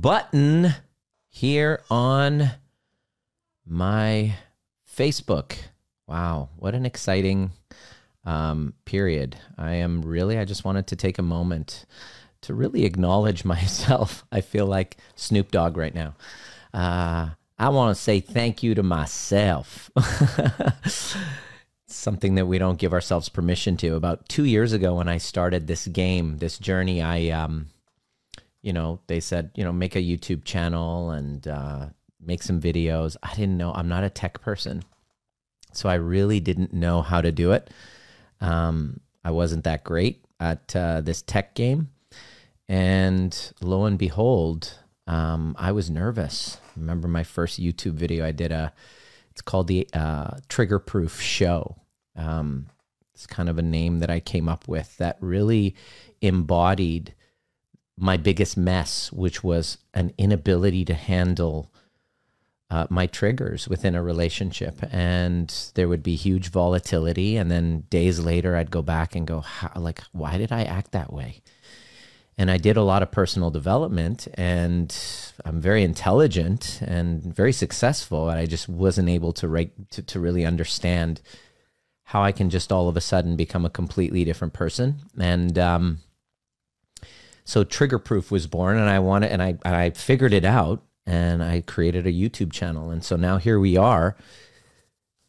button here on my Facebook. Wow, what an exciting um, period. I am really, I just wanted to take a moment to really acknowledge myself. I feel like Snoop Dogg right now. Uh, I want to say thank you to myself. Something that we don't give ourselves permission to. About two years ago, when I started this game, this journey, I, um, you know, they said, you know, make a YouTube channel and uh, make some videos. I didn't know. I'm not a tech person. So I really didn't know how to do it. Um, I wasn't that great at uh, this tech game. And lo and behold, um, I was nervous. Remember my first YouTube video? I did a, it's called the uh, Trigger Proof Show. Um, it's kind of a name that I came up with that really embodied my biggest mess, which was an inability to handle uh, my triggers within a relationship. And there would be huge volatility. And then days later, I'd go back and go, like, why did I act that way? And I did a lot of personal development and I'm very intelligent and very successful. And I just wasn't able to, write, to, to really understand how I can just all of a sudden become a completely different person. And, um, so Trigger Proof was born, and I wanted, and I, and I figured it out, and I created a YouTube channel, and so now here we are.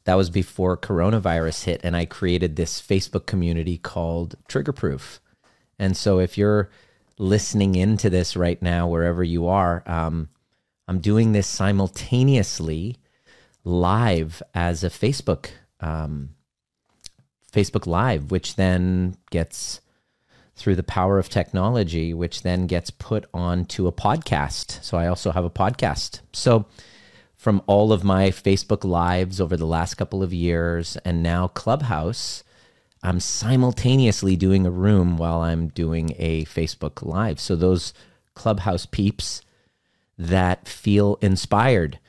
That was before coronavirus hit, and I created this Facebook community called Trigger Proof. And so if you're listening into this right now, wherever you are, um, I'm doing this simultaneously live as a Facebook um, Facebook Live, which then gets through the power of technology, which then gets put onto a podcast. So I also have a podcast. So from all of my Facebook Lives over the last couple of years and now Clubhouse, I'm simultaneously doing a room while I'm doing a Facebook Live. So those Clubhouse peeps that feel inspired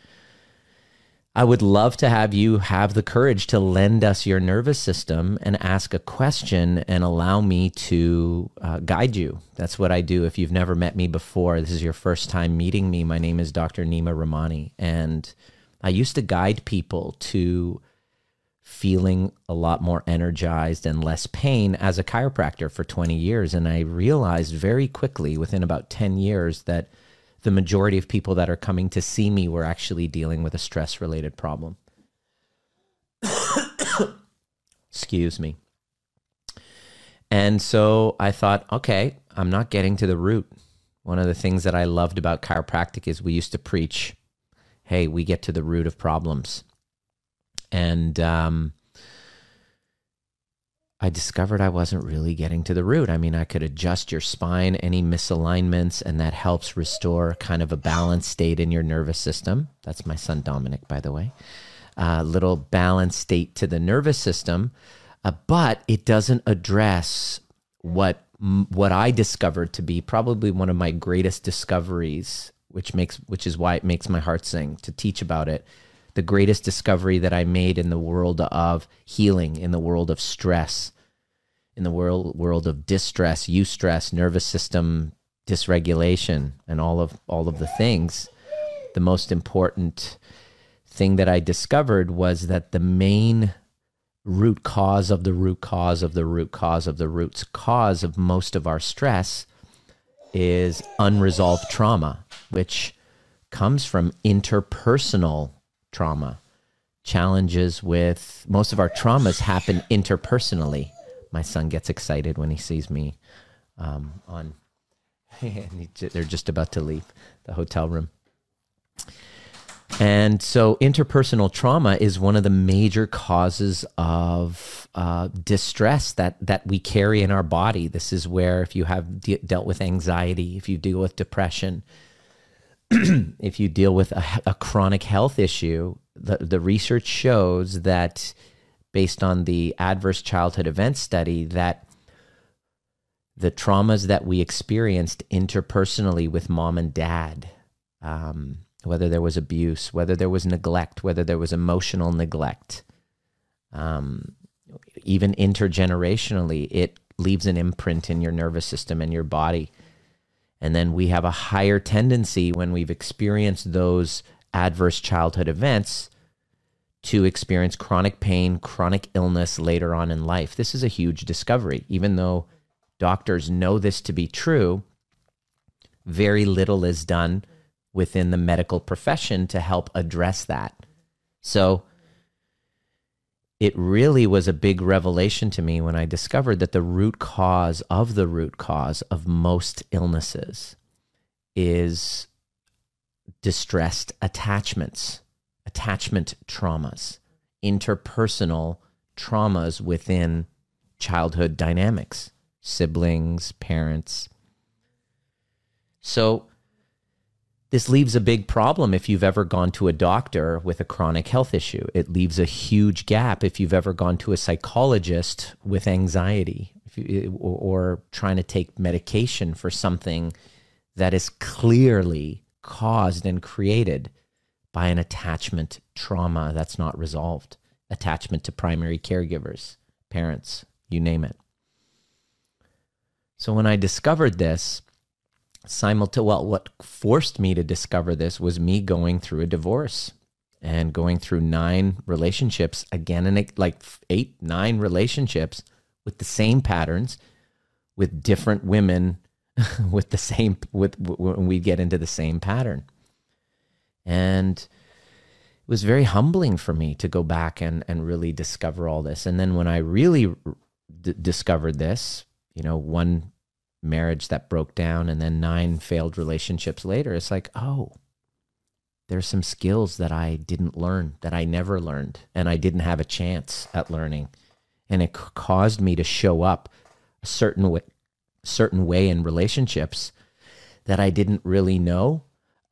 I would love to have you have the courage to lend us your nervous system and ask a question and allow me to uh, guide you. That's what I do. If you've never met me before, this is your first time meeting me. My name is Dr. Nima Rahmani, and I used to guide people to feeling a lot more energized and less pain as a chiropractor for 20 years. And I realized very quickly, within about 10 years, that the majority of people that are coming to see me were actually dealing with a stress related problem. Excuse me. And so I thought, okay, I'm not getting to the root. One of the things that I loved about chiropractic is we used to preach, hey, we get to the root of problems. And um, I discovered I wasn't really getting to the root. I mean, I could adjust your spine, any misalignments, and that helps restore kind of a balanced state in your nervous system. That's my son Dominic, by the way. A uh, little balanced state to the nervous system, uh, but it doesn't address what what I discovered to be probably one of my greatest discoveries, which makes which is why it makes my heart sing to teach about it the greatest discovery that I made in the world of healing, in the world of stress, in the world world of distress, eustress, nervous system dysregulation, and all of all of the things. The most important thing that I discovered was that the main root cause of the root cause of the root cause of the roots cause of most of our stress is unresolved trauma, which comes from interpersonal trauma. Challenges with most of our traumas happen interpersonally. My son gets excited when he sees me um, on, they're just about to leave the hotel room. And so, interpersonal trauma is one of the major causes of uh, distress that that we carry in our body. This is where, if you have de- dealt with anxiety, if you deal with depression, if you deal with a, a, chronic health issue, the, the research shows that based on the adverse childhood event study that the traumas that we experienced interpersonally with mom and dad, um, whether there was abuse, whether there was neglect, whether there was emotional neglect, um, even intergenerationally, it leaves an imprint in your nervous system and your body And then we have a higher tendency when we've experienced those adverse childhood events to experience chronic pain, chronic illness later on in life. This is a huge discovery. Even though doctors know this to be true, very little is done within the medical profession to help address that. So it really was a big revelation to me when I discovered that the root cause of the root cause of most illnesses is distressed attachments, attachment traumas, interpersonal traumas within childhood dynamics, siblings, parents. So, this leaves a big problem if you've ever gone to a doctor with a chronic health issue. It leaves a huge gap if you've ever gone to a psychologist with anxiety you, or, or trying to take medication for something that is clearly caused and created by an attachment trauma that's not resolved. Attachment to primary caregivers, parents, you name it. So when I discovered this, simultaneously, well, what forced me to discover this was me going through a divorce and going through nine relationships again and like eight, nine relationships with the same patterns, with different women, with the same, with when we get into the same pattern. And it was very humbling for me to go back and, and really discover all this. And then when I really discovered this, you know, one marriage that broke down and then nine failed relationships later it's like oh there's some skills that i didn't learn that i never learned and i didn't have a chance at learning. And it caused me to show up a certain way certain way in relationships that i didn't really know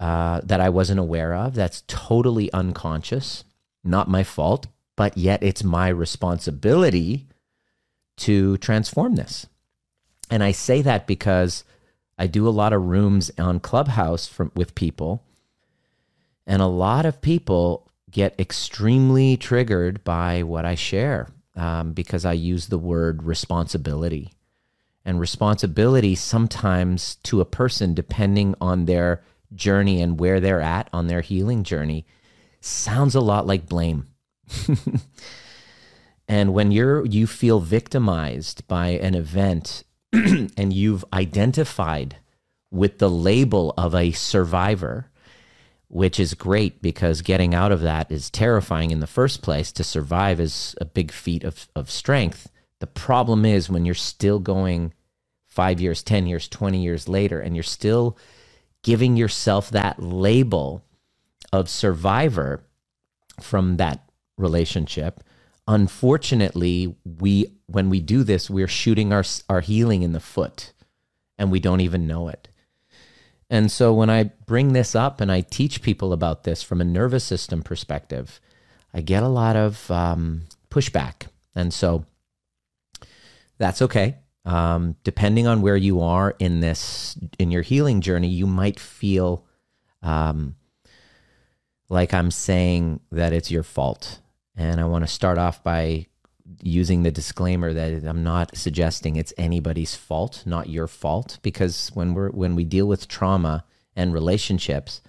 uh, that i wasn't aware of that's totally unconscious not my fault but yet it's my responsibility to transform this and I say that because I do a lot of rooms on Clubhouse from, with people, and a lot of people get extremely triggered by what I share um, because I use the word responsibility. And responsibility, sometimes to a person, depending on their journey and where they're at on their healing journey, sounds a lot like blame. and when you're you feel victimized by an event and you've identified with the label of a survivor, which is great because getting out of that is terrifying in the first place. To survive is a big feat of, of strength. The problem is when you're still going five years, 10 years, 20 years later, and you're still giving yourself that label of survivor from that relationship unfortunately, we when we do this, we're shooting our our healing in the foot, and we don't even know it. And so when I bring this up and I teach people about this from a nervous system perspective, I get a lot of um, pushback, and so that's okay. Um, depending on where you are in this in your healing journey, you might feel um, like I'm saying that it's your fault and I want to start off by using the disclaimer that I'm not suggesting it's anybody's fault, not your fault, because when we're when we deal with trauma and relationships,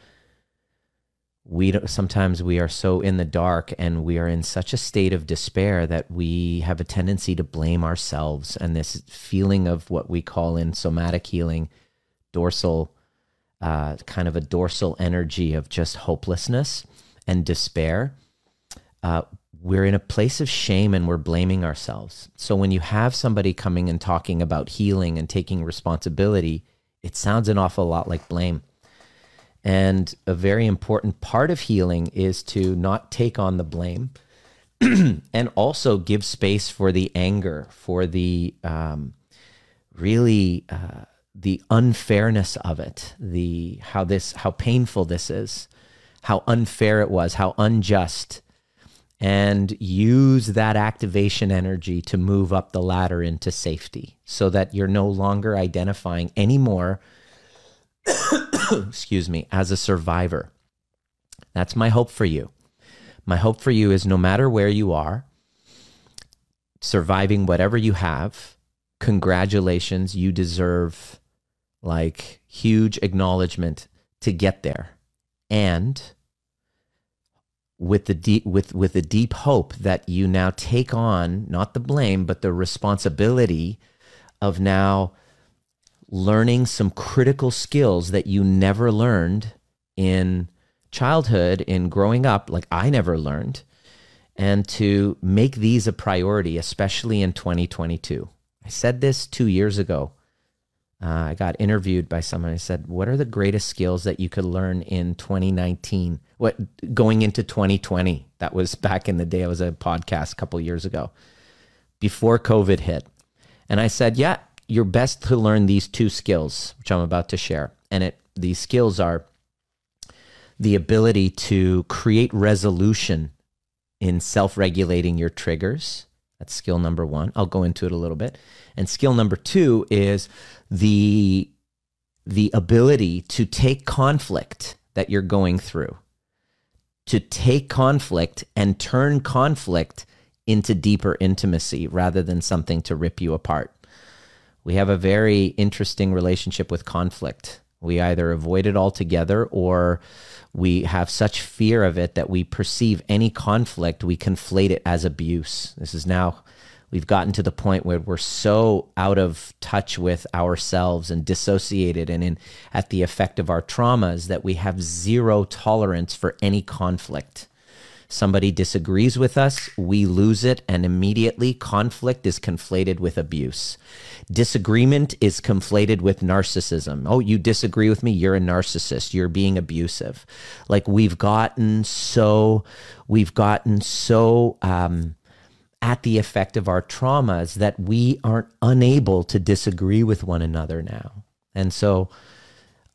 we don't, sometimes we are so in the dark and we are in such a state of despair that we have a tendency to blame ourselves. And this feeling of what we call in somatic healing dorsal uh, kind of a dorsal energy of just hopelessness and despair uh, we're in a place of shame and we're blaming ourselves. So when you have somebody coming and talking about healing and taking responsibility, it sounds an awful lot like blame. And a very important part of healing is to not take on the blame and also give space for the anger, for the um, really uh, the unfairness of it, the how this how painful this is, how unfair it was, how unjust and use that activation energy to move up the ladder into safety so that you're no longer identifying anymore excuse me as a survivor that's my hope for you my hope for you is no matter where you are surviving whatever you have congratulations you deserve like huge acknowledgement to get there. And with the deep with with the deep hope that you now take on not the blame but the responsibility of now learning some critical skills that you never learned in childhood in growing up like I never learned and to make these a priority especially in 2022 I said this 2 years ago uh, I got interviewed by someone. I said, "What are the greatest skills that you could learn in 2019? What going into 2020? That was back in the day. I was a podcast a couple years ago, before COVID hit, and I said, "Yeah, you're best to learn these two skills, which I'm about to share. And it these skills are the ability to create resolution in self-regulating your triggers. That's skill number one. I'll go into it a little bit. And skill number two is the the ability to take conflict that you're going through to take conflict and turn conflict into deeper intimacy rather than something to rip you apart. We have a very interesting relationship with conflict. We either avoid it altogether or we have such fear of it that we perceive any conflict, we conflate it as abuse. This is now we've gotten to the point where we're so out of touch with ourselves and dissociated and in at the effect of our traumas that we have zero tolerance for any conflict somebody disagrees with us we lose it and immediately conflict is conflated with abuse. Disagreement is conflated with narcissism. Oh you disagree with me you're a narcissist you're being abusive. Like we've gotten so we've gotten so um at the effect of our traumas that we aren't unable to disagree with one another now. And so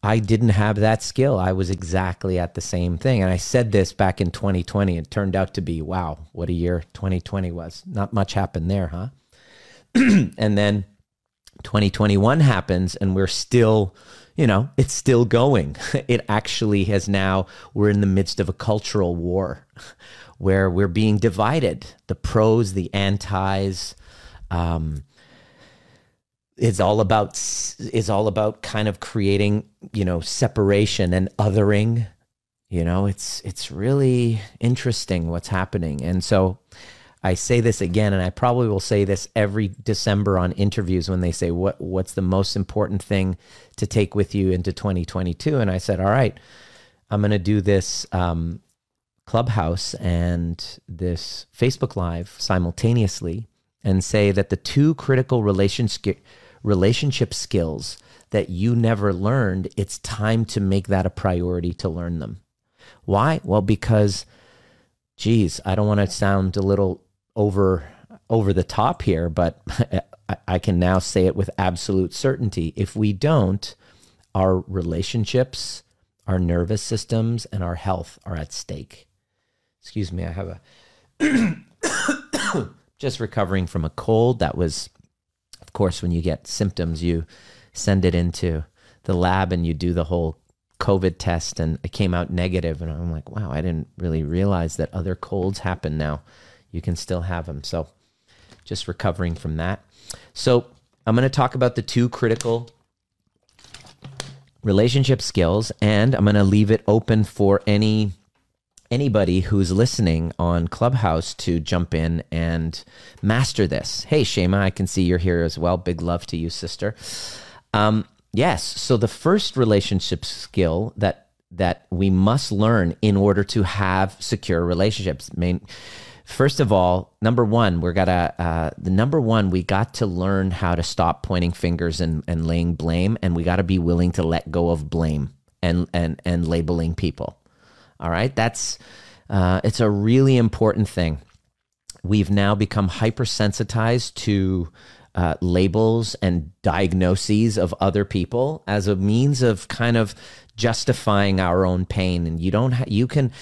I didn't have that skill. I was exactly at the same thing. And I said this back in 2020. It turned out to be, wow, what a year 2020 was. Not much happened there, huh? and then 2021 happens and we're still you know it's still going it actually has now we're in the midst of a cultural war where we're being divided the pros, the antis. Um, it's all about is all about kind of creating you know separation and othering you know? It's it's really interesting what's happening. And so i say this again and i probably will say this every december on interviews when they say what what's the most important thing to take with you into 2022 and i said all right i'm going to do this um, Clubhouse and this Facebook Live simultaneously and say that the two critical relationship relationship skills that you never learned, it's time to make that a priority to learn them. Why? Well, because geez, I don't want to sound a little over over the top here, but I can now say it with absolute certainty. If we don't, our relationships, our nervous systems, and our health are at stake excuse me, I have a just recovering from a cold. That was, course, when you get symptoms, you send it into the lab and you do the whole COVID test, and it came out negative. And I'm like, wow, I didn't really realize that other colds happen now. You can still have them. So, just recovering from that. So, I'm going to talk about the two critical relationship skills, and I'm going to leave it open for any anybody who's listening on Clubhouse to jump in and master this. Hey, Shema, I can see you're here as well. Big love to you, sister. Um, yes. So the first relationship skill that that we must learn in order to have secure relationships. I mean, first of all, number one, we're gotta uh, the number one we got to learn how to stop pointing fingers and, and laying blame, and we got to be willing to let go of blame and and and labeling people. All right, that's uh, it's a really important thing. We've now become hypersensitized to uh, labels and diagnoses of other people as a means of kind of justifying our own pain. And you don't, ha- you can,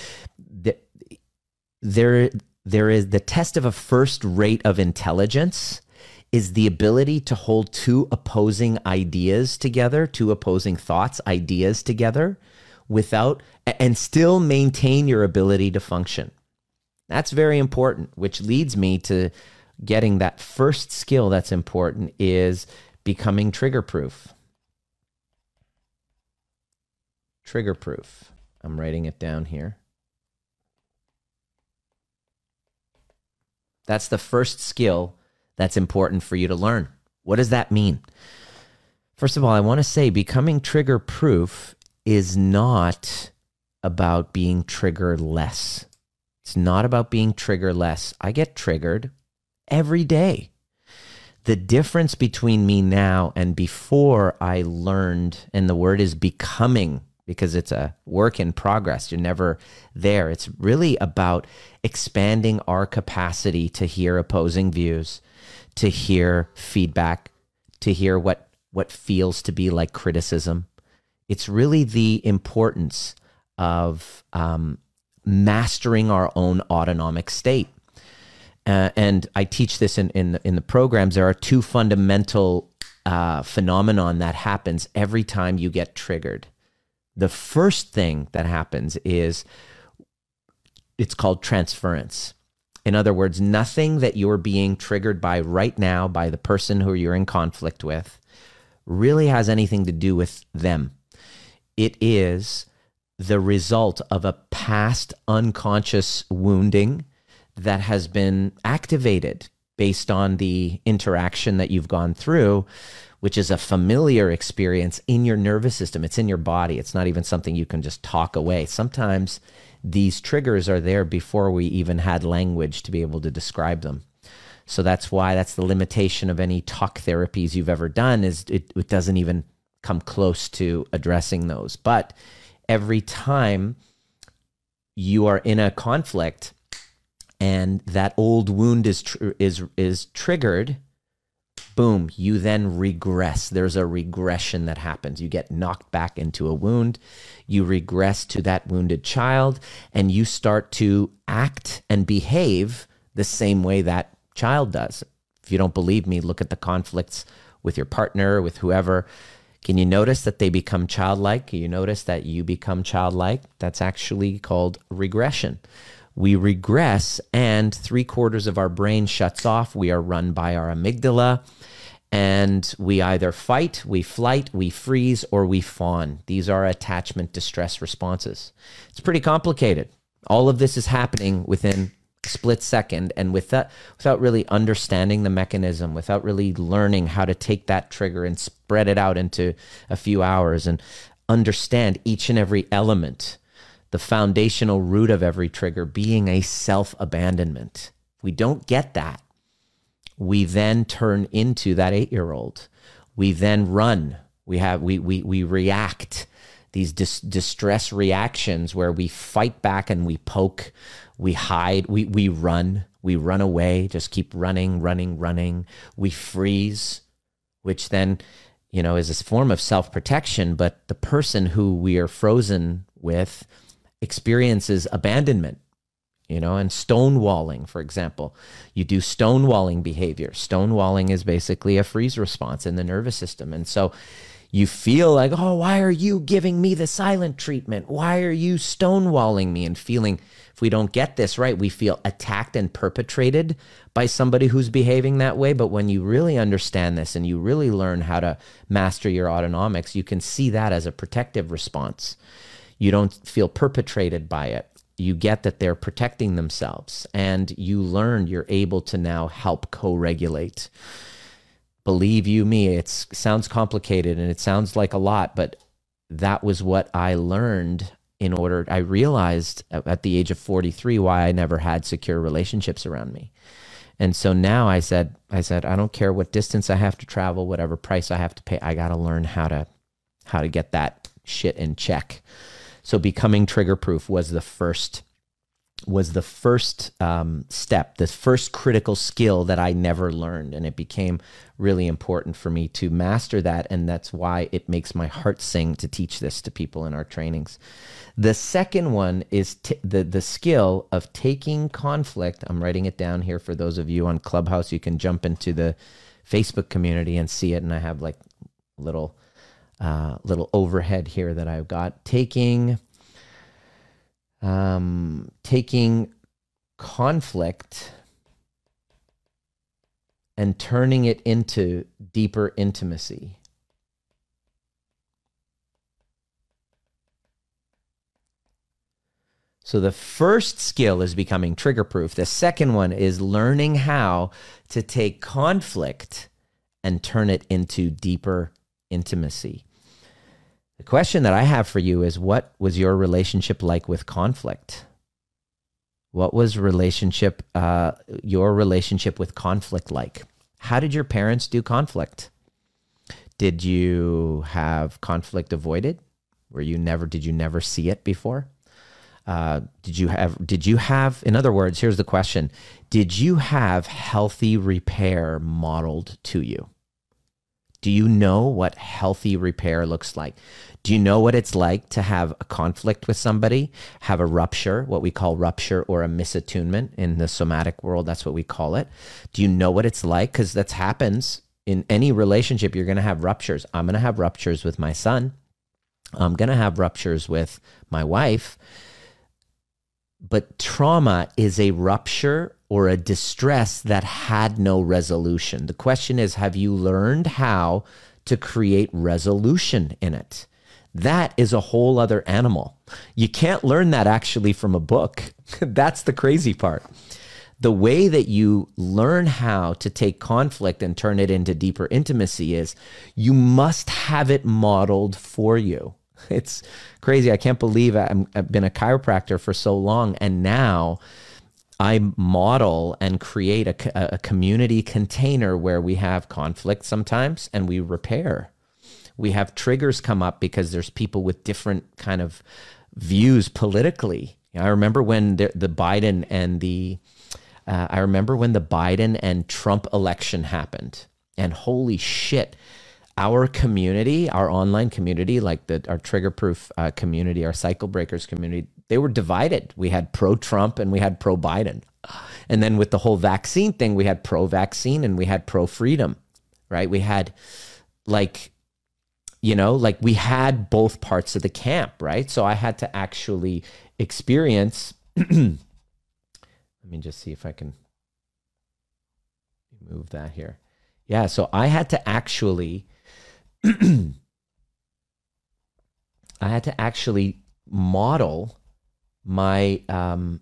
there, there is the test of a first rate of intelligence is the ability to hold two opposing ideas together, two opposing thoughts, ideas together without and still maintain your ability to function. That's very important, which leads me to getting that first skill that's important is becoming trigger proof. trigger proof. I'm writing it down here. That's the first skill that's important for you to learn. What does that mean? First of all, I want to say becoming trigger proof is not about being trigger less. It's not about being trigger less. I get triggered every day. The difference between me now and before I learned, and the word is becoming because it's a work in progress. You're never there. It's really about expanding our capacity to hear opposing views, to hear feedback, to hear what what feels to be like criticism. It's really the importance of um, mastering our own autonomic state. Uh, and I teach this in in the, in the programs. There are two fundamental uh, phenomenon that happens every time you get triggered. The first thing that happens is it's called transference. In other words, nothing that you're being triggered by right now by the person who you're in conflict with really has anything to do with them. It is the result of a past unconscious wounding that has been activated based on the interaction that you've gone through, which is a familiar experience in your nervous system. It's in your body. It's not even something you can just talk away. Sometimes these triggers are there before we even had language to be able to describe them. So that's why that's the limitation of any talk therapies you've ever done is it, it doesn't even come close to addressing those. But every time you are in a conflict and that old wound is tr- is is triggered boom you then regress. There's a regression that happens. You get knocked back into a wound. You regress to that wounded child and you start to act and behave the same way that child does. If you don't believe me look at the conflicts with your partner with whoever can you notice that they become childlike? Can you notice that you become childlike? That's actually called regression. We regress, and three quarters of our brain shuts off. We are run by our amygdala, and we either fight, we flight, we freeze, or we fawn. These are attachment distress responses. It's pretty complicated. All of this is happening within split second and with that without really understanding the mechanism without really learning how to take that trigger and spread it out into a few hours and understand each and every element the foundational root of every trigger being a self abandonment we don't get that. We then turn into that 8 year old we then run. We have we we we react. These dis- distress reactions where we fight back and we poke we hide, we, we run, we run away, just keep running, running, running. We freeze, which then, you know, is a form of self protection. But the person who we are frozen with experiences abandonment, you know, and stonewalling, for example. You do stonewalling behavior. Stonewalling is basically a freeze response in the nervous system. And so, you feel like, oh, why are you giving me the silent treatment? Why are you stonewalling me? And feeling, if we don't get this right, we feel attacked and perpetrated by somebody who's behaving that way. But when you really understand this and you really learn how to master your autonomics, you can see that as a protective response. You don't feel perpetrated by it. You get that they're protecting themselves and you learn you're able to now help co regulate believe you me, it sounds complicated and it sounds like a lot, but that was what I learned in order. I realized at the age of 43 why I never had secure relationships around me. And so now I said, I said, I don't care what distance I have to travel, whatever price I have to pay, I got to learn how to, how to get that shit in check. So becoming trigger proof was the first was the first um, step, the first critical skill that I never learned. And it became really important for me to master that. And that's why it makes my heart sing to teach this to people in our trainings. The second one is the, the skill of taking conflict. I'm writing it down here for those of you on Clubhouse. You can jump into the Facebook community and see it. And I have like little, uh, little overhead here that I've got. Taking um, taking conflict and turning it into deeper intimacy. So the first skill is becoming trigger proof. The second one is learning how to take conflict and turn it into deeper intimacy. The question that I have for you is what was your relationship like with conflict? What was relationship uh, your relationship with conflict like? How did your parents do conflict? Did you have conflict avoided? Were you never did you never see it before? Uh, did you have did you have in other words here's the question did you have healthy repair modeled to you do you know what healthy repair looks like? Do you know what it's like to have a conflict with somebody have a rupture what we call rupture or a misattunement in the somatic world that's what we call it? Do you know what it's like? Because that happens in any relationship. You're going to have ruptures. I'm going to have ruptures with my son. I'm going to have ruptures with my wife but trauma is a rupture or a distress that had no resolution. The question is have you learned how to create resolution in it? That is a whole other animal. You can't learn that actually from a book. That's the crazy part. The way that you learn how to take conflict and turn it into deeper intimacy is you must have it modeled for you. It's crazy. I can't believe i have been a chiropractor for so long, and now I model and create a, a community container where we have conflict sometimes and we repair. We have triggers come up because there's people with different kind of views politically. I remember when the, the Biden and the uh, I remember when the Biden and Trump election happened, and holy shit, our community, our online community, like the our trigger proof uh, community, our cycle breakers community, they were divided. We had pro Trump and we had pro Biden. And then with the whole vaccine thing, we had pro vaccine and we had pro freedom, right? We had like, you know, like we had both parts of the camp, right? So I had to actually experience. Let me just see if I can move that here. Yeah. So I had to actually I had to actually model my um,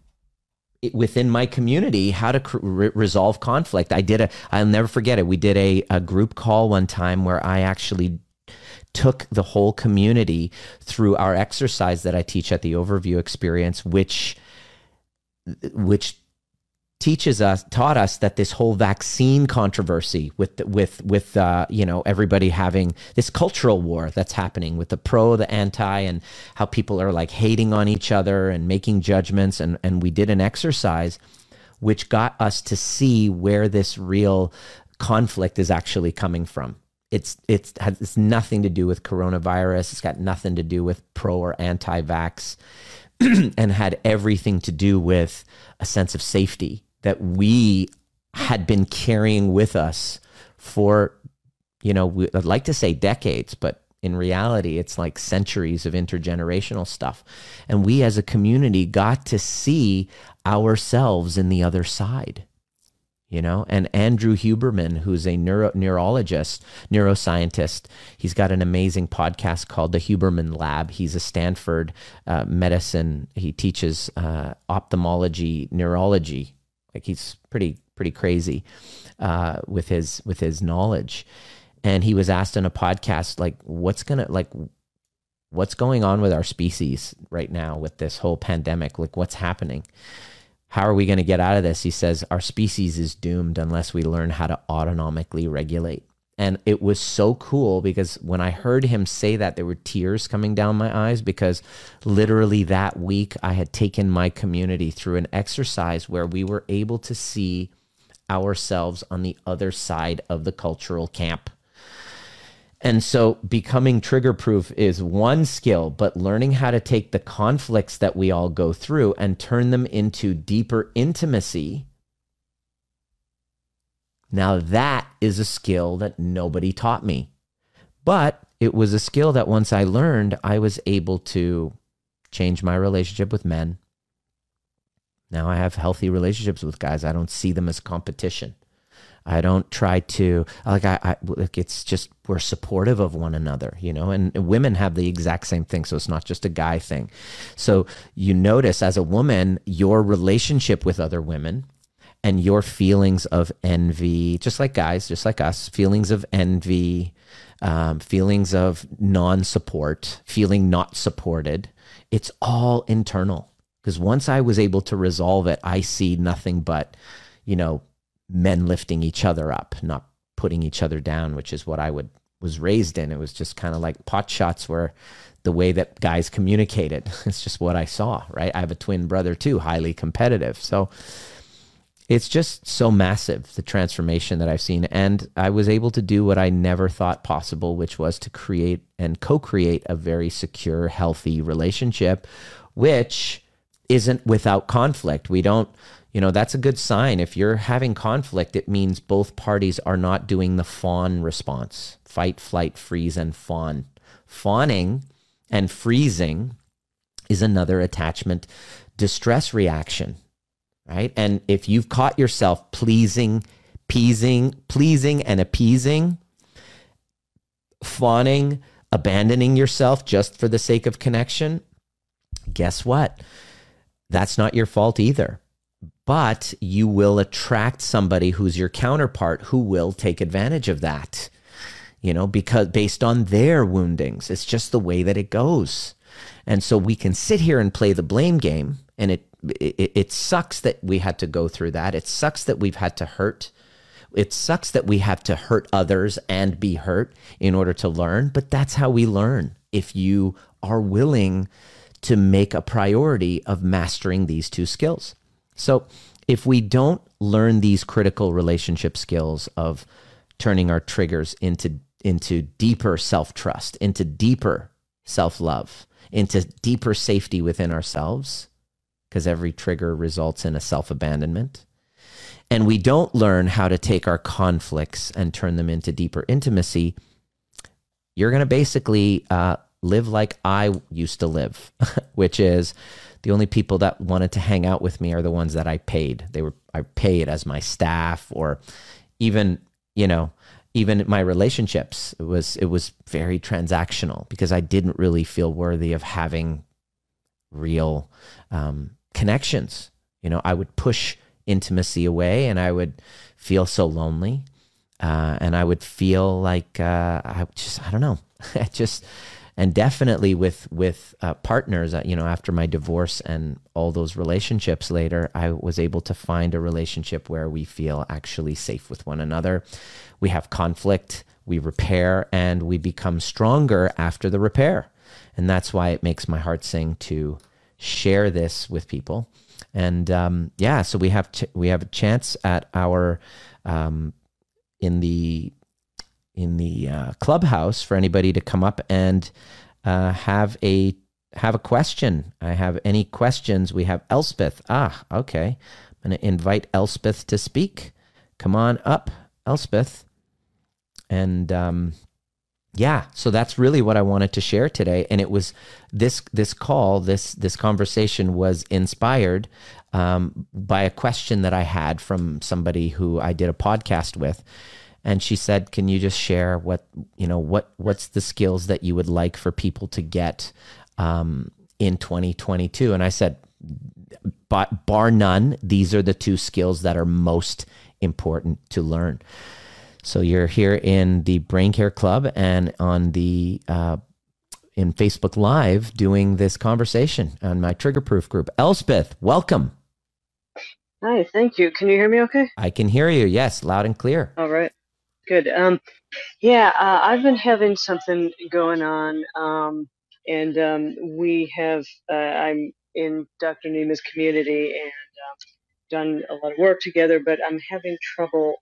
it, within my community how to cr- re- resolve conflict. I did a I'll never forget it. We did a, a group call one time where I actually took the whole community through our exercise that I teach at the overview experience which which teaches us taught us that this whole vaccine controversy with with with uh, you know everybody having this cultural war that's happening with the pro the anti and how people are like hating on each other and making judgments. And and we did an exercise which got us to see where this real conflict is actually coming from. It's it's has it's nothing to do with coronavirus. It's got nothing to do with pro or anti vax and had everything to do with a sense of safety that we had been carrying with us for, you know, we, I'd like to say decades, but in reality, it's like centuries of intergenerational stuff. And we as a community got to see ourselves in the other side you know and andrew huberman who's a neuro- neurologist neuroscientist he's got an amazing podcast called the huberman lab he's a stanford uh, medicine he teaches uh, ophthalmology neurology like he's pretty pretty crazy uh, with his with his knowledge. And he was asked in a podcast, like, what's gonna like what's going on with our species right now with this whole pandemic? Like, what's happening? How are we going to get out of this? He says, Our species is doomed unless we learn how to autonomically regulate. And it was so cool because when I heard him say that, there were tears coming down my eyes because literally that week I had taken my community through an exercise where we were able to see ourselves on the other side of the cultural camp. And so becoming trigger proof is one skill, but learning how to take the conflicts that we all go through and turn them into deeper intimacy now, that is a skill that nobody taught me. But it was a skill that once I learned, I was able to change my relationship with men. Now I have healthy relationships with guys. I don't see them as competition. I don't try to like I, I like it's just we're supportive of one another, you know, and, and women have the exact same thing. So it's not just a guy thing. So you notice as a woman, your relationship with other women and your feelings of envy, just like guys, just like us, feelings of envy, um, feelings of non support, feeling not supported, it's all internal. Because once I was able to resolve it, I see nothing but, you know, men lifting each other up, not putting each other down, which is what I would was raised in. It was just kind of like pot shots were the way that guys communicated. It's just what I saw, right? I have a twin brother too, highly competitive. So it's just so massive the transformation that I've seen and I was able to do what I never thought possible, which was to create and co-create a very secure, healthy relationship which isn't without conflict. We don't you know, that's a good sign. If you're having conflict, it means both parties are not doing the fawn response fight, flight, freeze, and fawn. Fawning and freezing is another attachment distress reaction, right? And if you've caught yourself pleasing, pleasing, pleasing, and appeasing, fawning, abandoning yourself just for the sake of connection, guess what? That's not your fault either but you will attract somebody who's your counterpart who will take advantage of that you know because based on their woundings it's just the way that it goes and so we can sit here and play the blame game and it it, it sucks that we had to go through that. It sucks that we've had to hurt. It sucks that we have to hurt others and be hurt in order to learn but that's how we learn. If you are willing to make a priority of mastering these two skills. So if we don't learn these critical relationship skills of turning our triggers into into deeper self-trust, into deeper self-love, into deeper safety within ourselves, because every trigger results in a self-abandonment. And we don't learn how to take our conflicts and turn them into deeper intimacy, you're going to basically uh, live like I used to live, which is the only people that wanted to hang out with me are the ones that I paid. They were I paid as my staff or even, you know, even my relationships. It was it was very transactional because I didn't really feel worthy of having real um, connections. You know, I would push intimacy away and I would feel so lonely. Uh, and I would feel like uh, I just I don't know. I just and definitely with with uh, partners uh, you know after my divorce and all those relationships later i was able to find a relationship where we feel actually safe with one another we have conflict we repair and we become stronger after the repair and that's why it makes my heart sing to share this with people and um, yeah so we have ch- we have a chance at our um, in the in the uh, clubhouse for anybody to come up and uh, have a have a question. I have any questions. We have Elspeth. Ah, okay. I'm going to invite Elspeth to speak. Come on up, Elspeth. And um, yeah, so that's really what I wanted to share today. And it was this this call, this this conversation was inspired um, by a question that I had from somebody who I did a podcast with and she said can you just share what you know what what's the skills that you would like for people to get um, in 2022 and i said "But bar none these are the two skills that are most important to learn so you're here in the brain care club and on the uh, in facebook live doing this conversation on my trigger proof group elspeth welcome Hi, thank you. Can you hear me okay? I can hear you. Yes, loud and clear. All right. Good. Um, yeah, uh, I've been having something going on, um, and um, we have. Uh, I'm in Dr. Nima's community and um, done a lot of work together, but I'm having trouble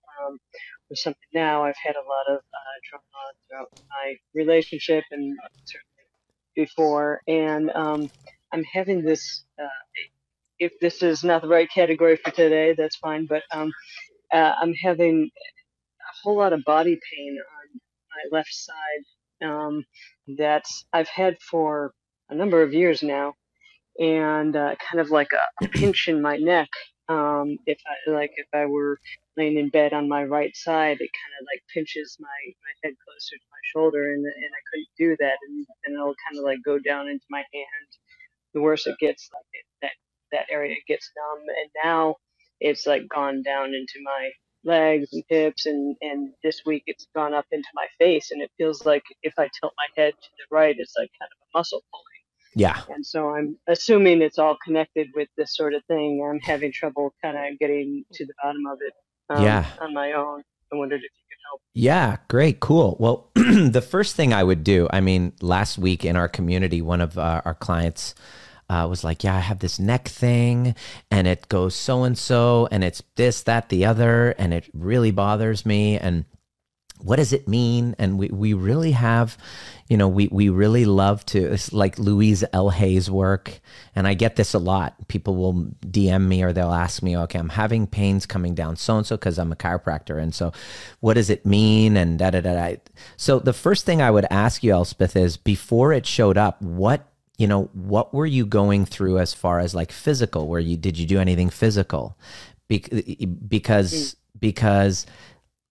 something now. I've had a lot of uh, trauma throughout my relationship and before, and um, I'm having this. Uh, if this is not the right category for today, that's fine. But um, uh, I'm having a whole lot of body pain on my left side um, that I've had for a number of years now, and uh, kind of like a pinch in my neck Um, if I like, if I were laying in bed on my right side, it kind of like pinches my, my head closer to my shoulder, and and I couldn't do that, and, and it'll kind of like go down into my hand. The worse it gets, like it, that that area gets numb, and now it's like gone down into my legs and hips, and and this week it's gone up into my face, and it feels like if I tilt my head to the right, it's like kind of a muscle pulling. Yeah. And so I'm assuming it's all connected with this sort of thing. I'm having trouble kind of getting to the bottom of it um, yeah. on my own. I wondered if you could help. Yeah, great, cool. Well, the first thing I would do, I mean, last week in our community, one of uh, our clients uh, was like, Yeah, I have this neck thing and it goes so and so, and it's this, that, the other, and it really bothers me. And what does it mean? And we, we really have, you know, we, we really love to, it's like Louise L. Hay's work. And I get this a lot. People will DM me or they'll ask me, okay, I'm having pains coming down so and so because I'm a chiropractor. And so what does it mean? And da da da da. So the first thing I would ask you, Elspeth, is before it showed up, what you know what were you going through as far as like physical where you did you do anything physical Be- because mm. because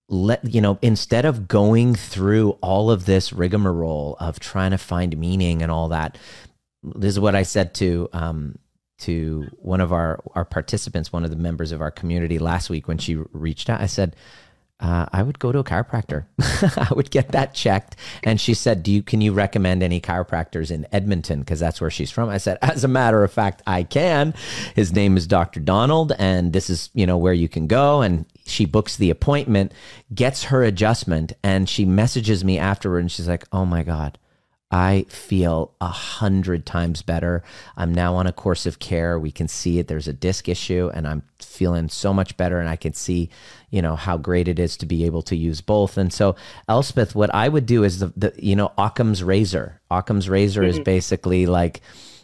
let you know instead of going through all of this rigmarole of trying to find meaning and all that this is what i said to um to one of our our participants one of the members of our community last week when she reached out i said uh, I would go to a chiropractor. I would get that checked. And she said, "Do you can you recommend any chiropractors in Edmonton because that's where she's from?" I said, "As a matter of fact, I can. His name is Dr. Donald, and this is you know where you can go." And she books the appointment, gets her adjustment, and she messages me afterward, and she's like, "Oh my god." I feel a hundred times better. I'm now on a course of care. We can see it. There's a disc issue, and I'm feeling so much better. And I can see, you know, how great it is to be able to use both. And so, Elspeth, what I would do is the, the you know, Occam's razor. Occam's razor mm-hmm. is basically like,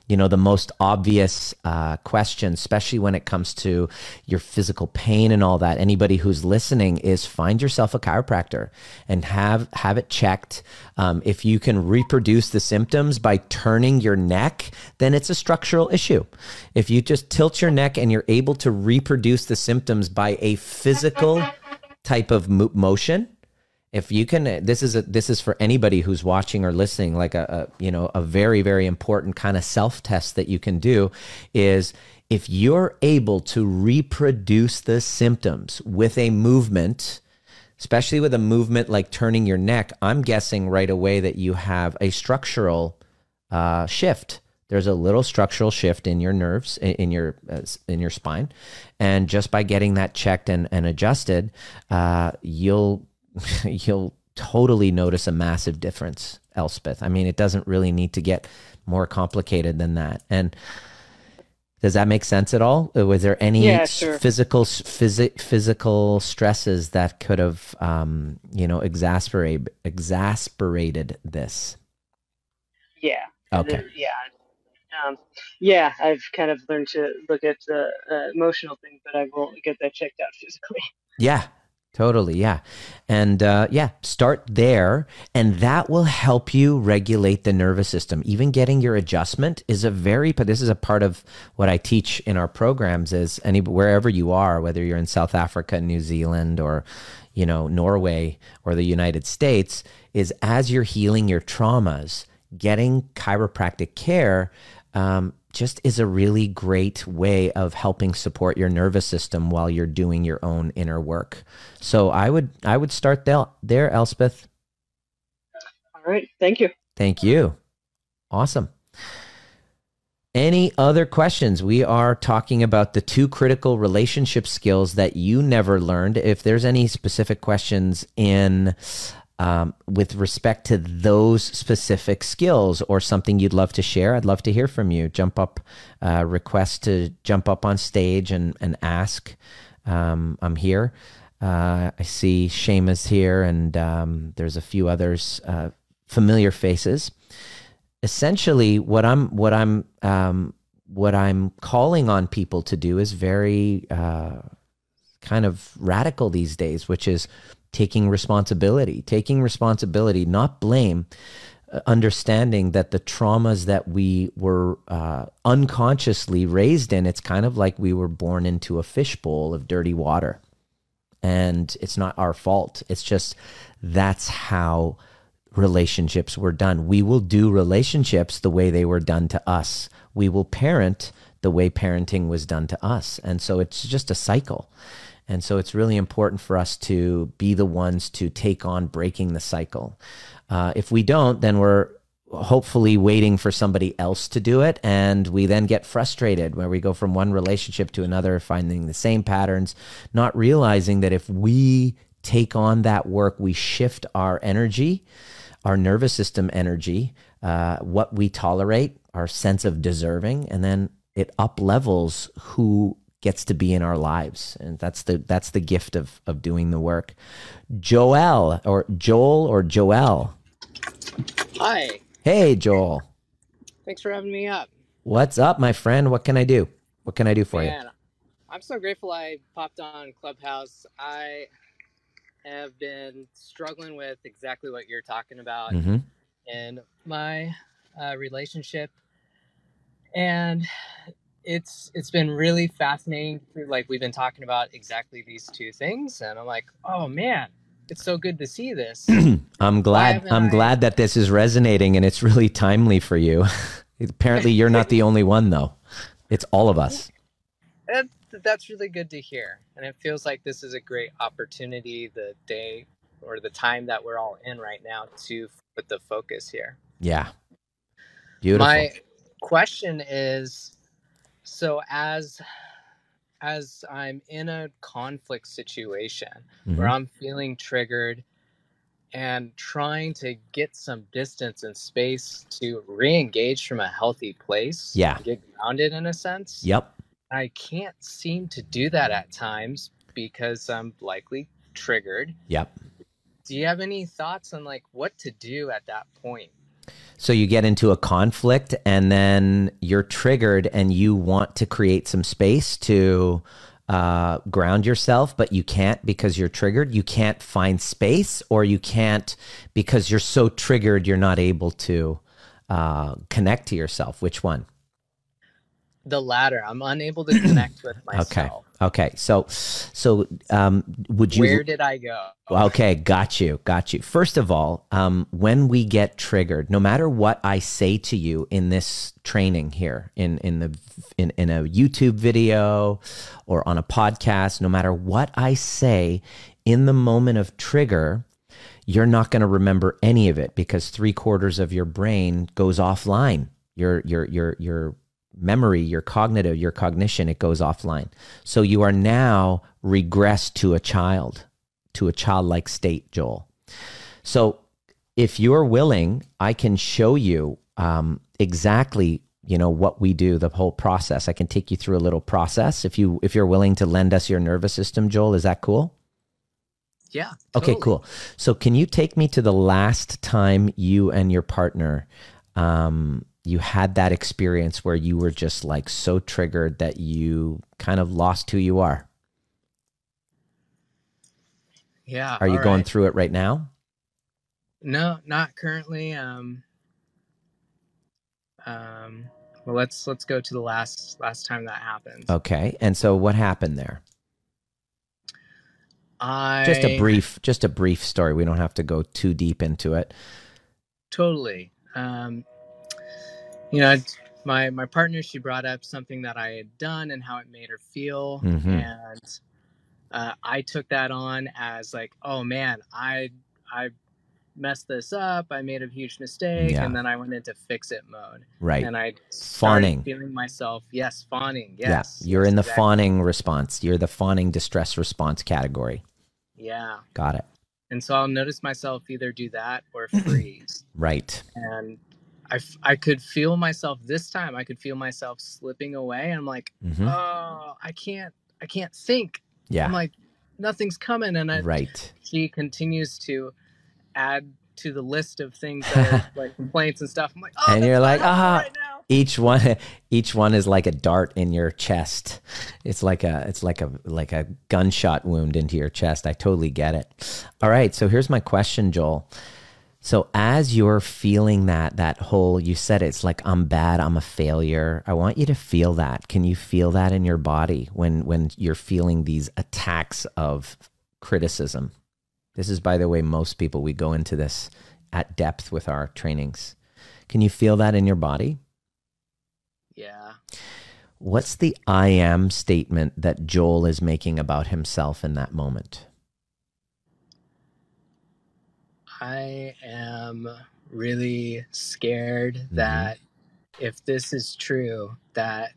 you know the most obvious uh, question especially when it comes to your physical pain and all that. Anybody who's listening is find yourself a chiropractor and have have it checked. Um, if you can reproduce the symptoms by turning your neck then it's a structural issue. If you just tilt your neck and you're able to reproduce the symptoms by a physical type of motion if you can this is a this is for anybody who's watching or listening like a, a you know a very very important kind of self test that you can do is if you're able to reproduce the symptoms with a movement especially with a movement like turning your neck i'm guessing right away that you have a structural uh, shift. There's a little structural shift in your nerves in your uh, in your spine. And just by getting that checked and, and adjusted uh, you'll you'll totally notice a massive difference, Elspeth. I mean, it doesn't really need to get more complicated than that. And does that make sense at all? Uh, was there any yeah, sure. physical phys- physical stresses that could have, um, you know, exasperate exasperated this? Yeah. Okay. Yeah. Um, yeah, I've kind of learned to look at the uh, emotional thing, but I will get that checked out physically. Yeah, Totally, yeah. And uh, yeah, start there, and that will help you regulate the nervous system. Even getting your adjustment is a very, but this is a part of what I teach in our programs is any, wherever you are, whether you're in South Africa, New Zealand, or, you know, Norway or the United States, is as you're healing your traumas, getting chiropractic care um, just is a really great way of helping support your nervous system while you're doing your own inner work. So I would I would start there, there Elspeth. All right. Thank you. Thank you. Awesome. Any other questions? We are talking about the two critical relationship skills that you never learned. If there's any specific questions in um, with respect to those specific skills or something you'd love to share, I'd love to hear from you. Jump up, uh, request to jump up on stage and, and ask. Um, I'm here. Uh, I see Seamus here, and um, there's a few others, uh, familiar faces. Essentially, what I'm what I'm um, what I'm calling on people to do is very uh, kind of radical these days, which is taking responsibility, taking responsibility, not blame. uh, understanding that the traumas that we were uh, unconsciously raised in, it's kind of like we were born into a fishbowl of dirty water. And it's not our fault. It's just that's how relationships were done. We will do relationships the way they were done to us. We will parent the way parenting was done to us. And so it's just a cycle. And so it's really important for us to be the ones to take on breaking the cycle. Uh, if we don't, then we're hopefully waiting for somebody else to do it. And we then get frustrated where we go from one relationship to another, finding the same patterns, not realizing that if we take on that work, we shift our energy, our nervous system energy, uh, what we tolerate, our sense of deserving, and then it up levels who gets to be in our lives. And that's the that's the gift of of doing the work. Joel or joel or joel. Hi. Hey joel. Thanks for having me up. What's up my friend? What can i do? What can i do for Man, you i'm so grateful i popped on clubhouse. I have been struggling with exactly what you're talking about mm-hmm. in my uh, relationship. And it's it's been really fascinating like we've been talking about exactly these two things and i'm like oh man it's so good to see this. I'm glad i'm I... glad that this is resonating and it's really timely for you. Apparently you're not the only one though. It's all of us. That, that's really good to hear and it feels like this is a great opportunity the day or the time that we're all in right now to put the focus here. Yeah. Beautiful. My question is so as as I'm in a conflict situation mm-hmm. where I'm feeling triggered and trying to get some distance and space to re-engage from a healthy place yeah. get grounded in a sense yep. I can't seem to do that at times because i'm likely triggered. Yep. Do you have any thoughts on like what to do at that point so you get into a conflict and then you're triggered and you want to create some space to uh, ground yourself, but you can't because you're triggered. You can't find space, or you can't because you're so triggered, you're not able to uh, connect to yourself. Which one? The latter. I'm unable to connect with myself. Okay. Okay. So, so um, would you? Where did I go? Okay, got you, got you. First of all, um, when we get triggered, no matter what I say to you in this training here, in in the in in a YouTube video or on a podcast, no matter what I say in the moment of trigger, you're not going to remember any of it because three quarters of your brain goes offline. Your your your your memory, your cognitive, your cognition, it goes offline. So you are now regressed to a child, to a childlike state, Joel. So if you're willing, I can show you um, exactly you know what we do the whole process i can take you through a little process if you if you're willing to lend us your nervous system joel is that cool yeah totally. okay cool so can you take me to the last time you and your partner um, you had that experience where you were just like so triggered that you kind of lost who you are. Yeah. Are you going right. through it right now? No, not currently. Um, um, well, let's let's go to the last last time that happened. Okay, and so what happened there? I just a brief, just a brief story. We don't have to go too deep into it. Totally. Um, you know, my my partner she brought up something that I had done and how it made her feel, mm-hmm. and uh, I took that on as like, oh man, I I messed this up. I made a huge mistake, yeah. and then I went into fix it mode. Right, and I fawning, feeling myself. Yes, fawning. Yes, yeah. you're yes, in the exactly. fawning response. You're the fawning distress response category. Yeah, got it. And so I'll notice myself either do that or freeze. right. And I, I could feel myself this time. I could feel myself slipping away. I'm like, mm-hmm. oh, I can't, I can't think. Yeah. I'm like, nothing's coming. And I, right. She continues to add to the list of things that are like complaints and stuff. I'm like, oh, and you're like, ah, right each one, each one is like a dart in your chest. It's like a, it's like a, like a gunshot wound into your chest. I totally get it. All right. So here's my question, Joel. So as you're feeling that that whole you said it's like I'm bad, I'm a failure. I want you to feel that. Can you feel that in your body when when you're feeling these attacks of criticism? This is by the way most people we go into this at depth with our trainings. Can you feel that in your body? Yeah. What's the I am statement that Joel is making about himself in that moment? I am really scared mm-hmm. that if this is true, that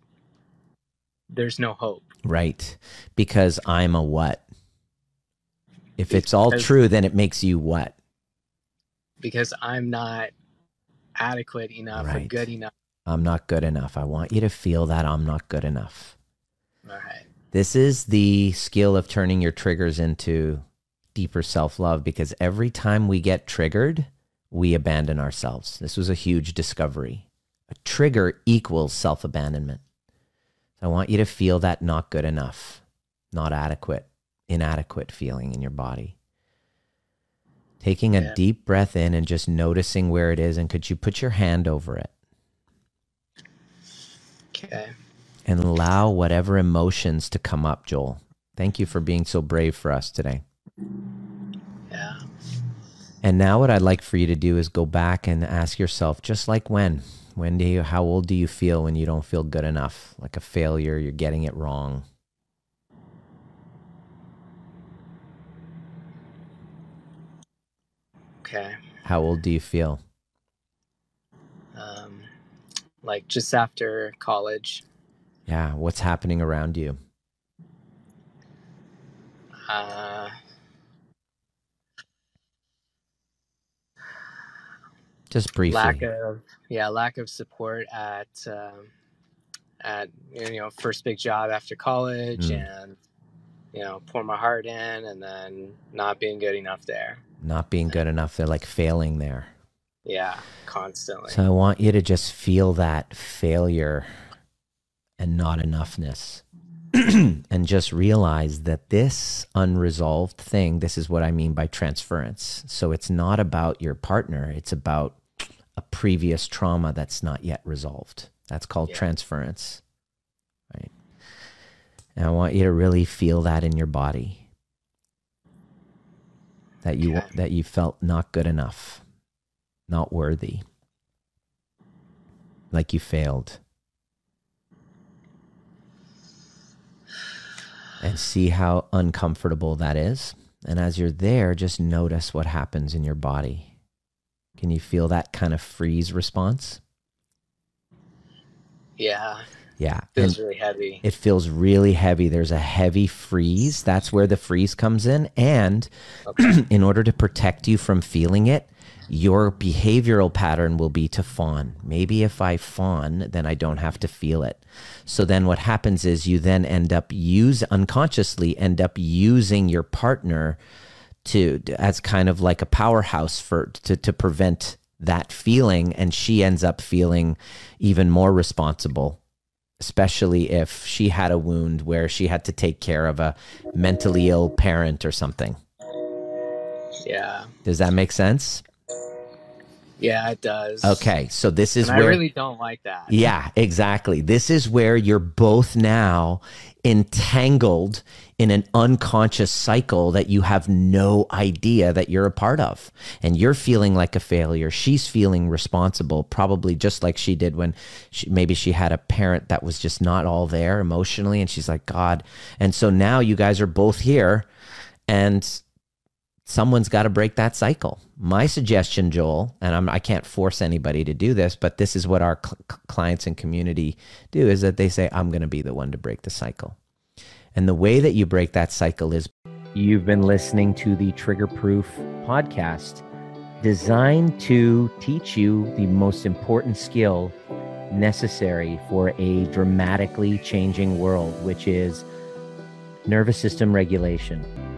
there's no hope. Right. Because I'm a what? If it's all true, then it makes you what? Because I'm not adequate enough right. or good enough. I'm not good enough. I want you to feel that I'm not good enough. All right. This is the skill of turning your triggers into deeper self love because every time we get triggered, we abandon ourselves. This was a huge discovery. A trigger equals self abandonment. So I want you to feel that not good enough, not adequate, inadequate feeling in your body. Taking a yeah. deep breath in and just noticing where it is. And could you put your hand over it? Okay. And allow whatever emotions to come up, Joel. Thank you for being so brave for us today. Yeah. And now what I'd like for you to do is go back and ask yourself, just like when? When do you, how old do you feel when you don't feel good enough? Like a failure, you're getting it wrong. Okay. How old do you feel? Um, like just after college. Yeah. What's happening around you? Uh, Just briefly. Lack of yeah, lack of support at um, at you know first big job after college mm. and you know pour my heart in and then not being good enough there. Not being good enough. They're like failing there. Yeah, constantly. So I want you to just feel that failure and not enoughness. and just realize that this unresolved thing, this is what I mean by transference. So it's not about your partner, it's about a previous trauma that's not yet resolved. That's called yeah. transference. Right. And I want you to really feel that in your body. That you that you felt not good enough, not worthy. Like you failed. And see how uncomfortable that is. And as you're there, just notice what happens in your body. Can you feel that kind of freeze response? Yeah. Yeah. It feels and really heavy. It feels really heavy. There's a heavy freeze. That's where the freeze comes in. And okay. in order to protect you from feeling it, your behavioral pattern will be to fawn. Maybe if I fawn, then I don't have to feel it. So then what happens is you then end up use unconsciously end up using your partner to as kind of like a powerhouse for to to prevent that feeling and she ends up feeling even more responsible especially if she had a wound where she had to take care of a mentally ill parent or something. Yeah. Does that make sense? Yeah, it does. Okay, so this is and where I really don't like that. Yeah, exactly. This is where you're both now entangled in an unconscious cycle that you have no idea that you're a part of. And you're feeling like a failure. She's feeling responsible, probably just like she did when she, maybe she had a parent that was just not all there emotionally. And she's like, God. And so now you guys are both here and someone's got to break that cycle. My suggestion, Joel, and I'm, I can not force anybody to do this, but this is what our cl- clients and community do is that they say, I'm going to be the one to break the cycle. And the way that you break that cycle is you've been listening to the Trigger Proof podcast designed to teach you the most important skill necessary for a dramatically changing world, which is nervous system regulation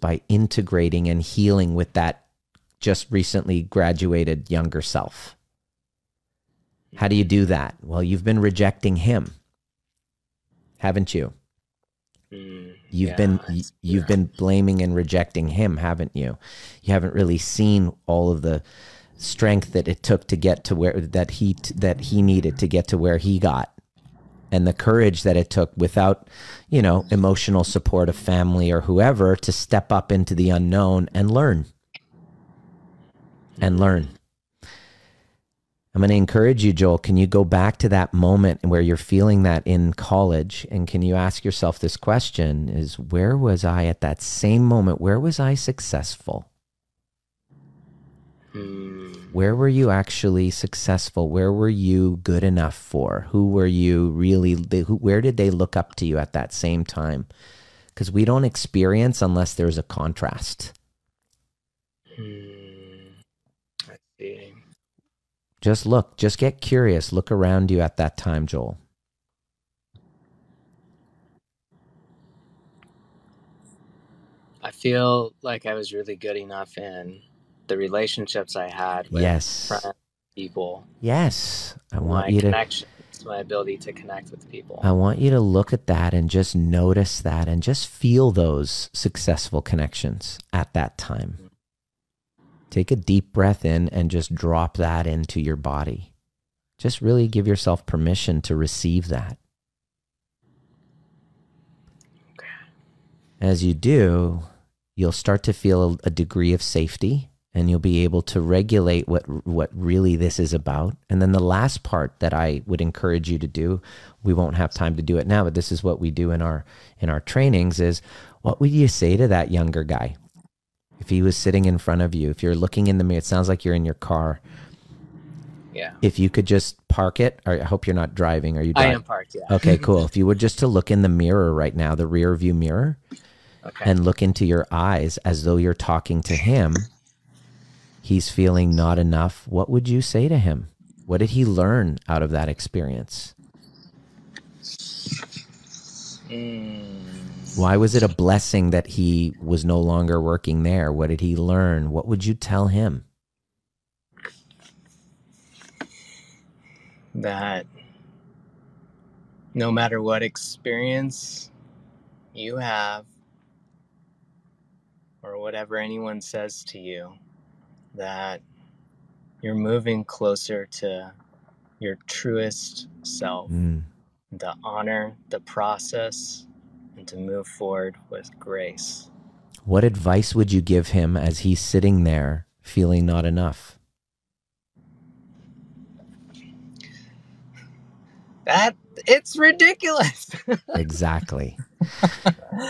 By integrating and healing with that just recently graduated younger self. How do you do that? Well, you've been rejecting him, haven't you? Mm, you've yeah, been you've yeah. been blaming and rejecting him, haven't you? You haven't really seen all of the strength that it took to get to where that he that he needed to get to where he got and the courage that it took without you know emotional support of family or whoever to step up into the unknown and learn and learn I'm going to encourage you, Joel. Can you go back to that moment where you're feeling that in college? And can you ask yourself this question is where was I at that same moment? Where was I successful? Hmm. Where were you actually successful? Where were you good enough for? Who were you really? Who, where did they look up to you at that same time? Because we don't experience unless there's a contrast. Hmm. I see. Just look, just get curious. Look around you at that time, Joel. I feel like I was really good enough in the relationships I had with yes. friends, people. Yes. I want my you to my ability to connect with people. I want you to look at that and just notice that and just feel those successful connections at that time. Mm-hmm. Take a deep breath in and just drop that into your body. Just really give yourself permission to receive that. As you do, you'll start to feel a degree of safety and you'll be able to regulate what what really this is about. And then the last part that I would encourage you to do, we won't have time to do it now, but this is what we do in our in our trainings is what would you say to that younger guy? if he was sitting in front of you, if you're looking in the mirror, it sounds like you're in your car. Yeah. If you could just park it, or I hope you're not driving. Are you? Driving? I am parked. Yeah. Okay, cool. if you were just to look in the mirror right now, the rear view mirror, okay. and look into your eyes as though you're talking to him, he's feeling not enough. What would you say to him? What did he learn out of that experience? Mm. Why was it a blessing that he was no longer working there? What did he learn? What would you tell him? That no matter what experience you have, or whatever anyone says to you, that you're moving closer to your truest self. Mm. The honor the process and to move forward with grace. What advice would you give him as he's sitting there feeling not enough? That it's ridiculous. exactly.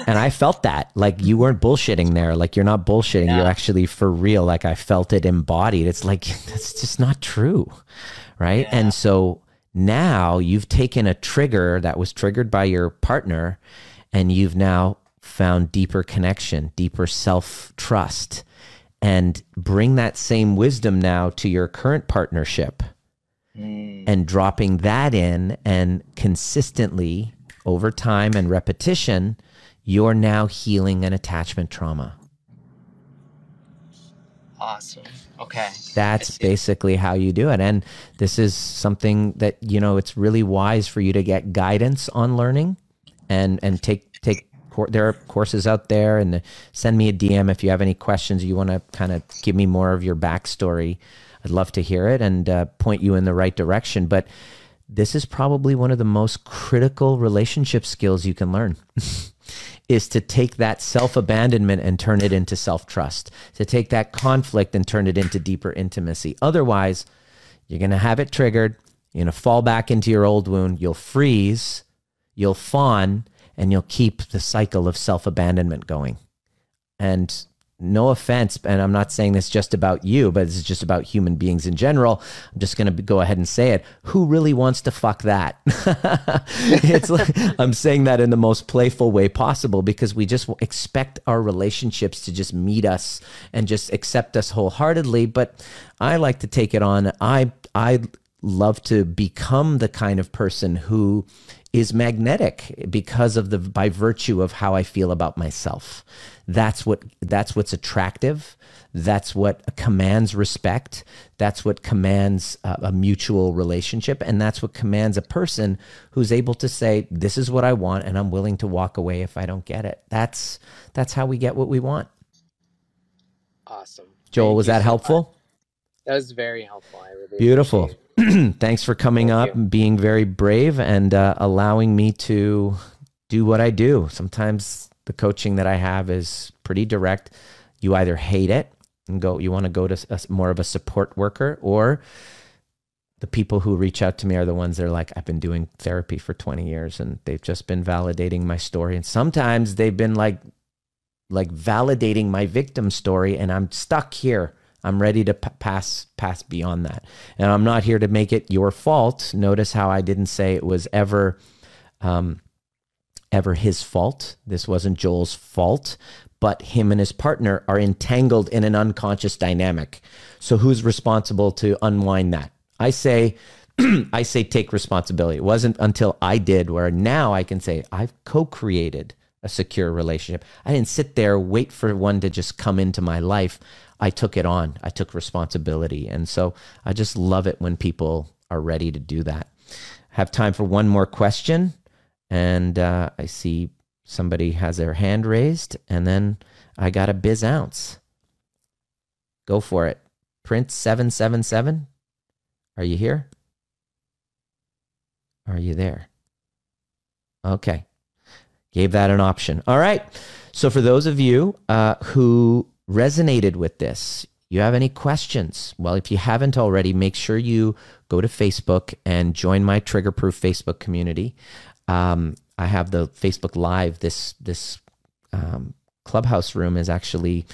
And I felt that. Like you weren't bullshitting there. Like you're not bullshitting. Yeah. You're actually for real. Like I felt it embodied. It's like that's just not true. Right. Yeah. And so now you've taken a trigger that was triggered by your partner and you've now found deeper connection, deeper self trust, and bring that same wisdom now to your current partnership mm. and dropping that in and consistently over time and repetition, you're now healing an attachment trauma. Awesome. Okay. That's basically how you do it. And this is something that, you know, it's really wise for you to get guidance on learning and and take take there are courses out there and send me a DM if you have any questions you want to kind of give me more of your backstory. I'd love to hear it and uh, point you in the right direction. But this is probably one of the most critical relationship skills you can learn. is to take that self abandonment and turn it into self trust, to take that conflict and turn it into deeper intimacy. Otherwise, You're going to have it triggered. You're going to fall back into your old wound. You'll freeze, you'll fawn, and you'll keep the cycle of self abandonment going. And no offense, and I'm not saying this just about you, but this is just about human beings in general. I'm just going to go ahead and say it. Who really wants to fuck that? it's like, I'm saying that in the most playful way possible because we just expect our relationships to just meet us and just accept us wholeheartedly. But I like to take it on. I I love to become the kind of person who is magnetic because of the by virtue of how I feel about myself. That's what that's what's attractive. That's what commands respect. That's what commands a, a mutual relationship, and that's what commands a person who's able to say, "This is what I want, and I'm willing to walk away if I don't get it." That's that's how we get what we want. Awesome, Joel. Thank was that so helpful? Much. That was very helpful. I really beautiful. thanks for coming Thank up you. and being very brave and uh, allowing me to do what I do. Sometimes the coaching that I have is pretty direct. You either hate it and go, you want to go to a, more of a support worker, or the people who reach out to me are the ones that are like, I've been doing therapy for 20 years and they've just been validating my story. And sometimes they've been like, like validating my victim story and I'm stuck here I'm ready to pass pass beyond that. And I'm not here to make it your fault. Notice how I didn't say it was ever um, ever his fault. This wasn't Joel's fault, but him and his partner are entangled in an unconscious dynamic. So who's responsible to unwind that? I say I say take responsibility. It wasn't until I did where now I can say I've co-created a secure relationship. I didn't sit there wait for one to just come into my life. I took it on. I took responsibility. And so I just love it when people are ready to do that. Have time for one more question. And uh, I see somebody has their hand raised, and then I got a biz ounce. Go for it. Prince 777. Are you here? Are you there? Okay. Gave that an option. All right. So, for those of you uh, who resonated with this, you have any questions? Well, if you haven't already, make sure you go to Facebook and join my Trigger Proof Facebook community. Um, I have the Facebook Live. This this um, clubhouse room is actually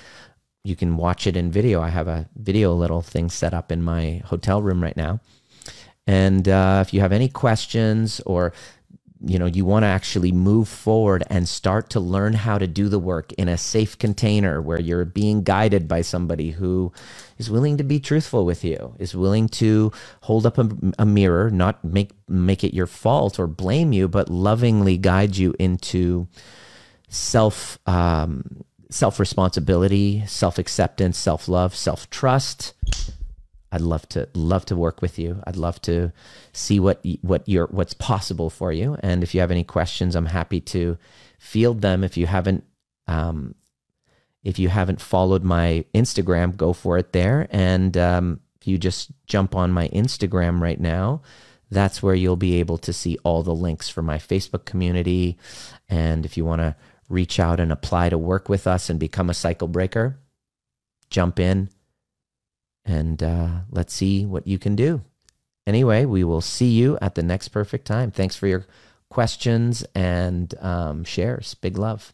you can watch it in video. I have a video little thing set up in my hotel room right now. And uh, if you have any questions or you know you want to actually move forward and start to learn how to do the work in a safe container where you're being guided by somebody who is willing to be truthful with you is willing to hold up a, a mirror not make make it your fault or blame you but lovingly guide you into self um, self responsibility self acceptance self love self trust I'd love to love to work with you. I'd love to see what what your what's possible for you. And if you have any questions, I'm happy to field them. If you haven't um, if you haven't followed my Instagram, go for it there. And um, if you just jump on my Instagram right now, that's where you'll be able to see all the links for my Facebook community. And if you want to reach out and apply to work with us and become a cycle breaker, jump in and uh, let's see what you can do. Anyway, we will see you at the next perfect time. Thanks for your questions and um, shares. Big love.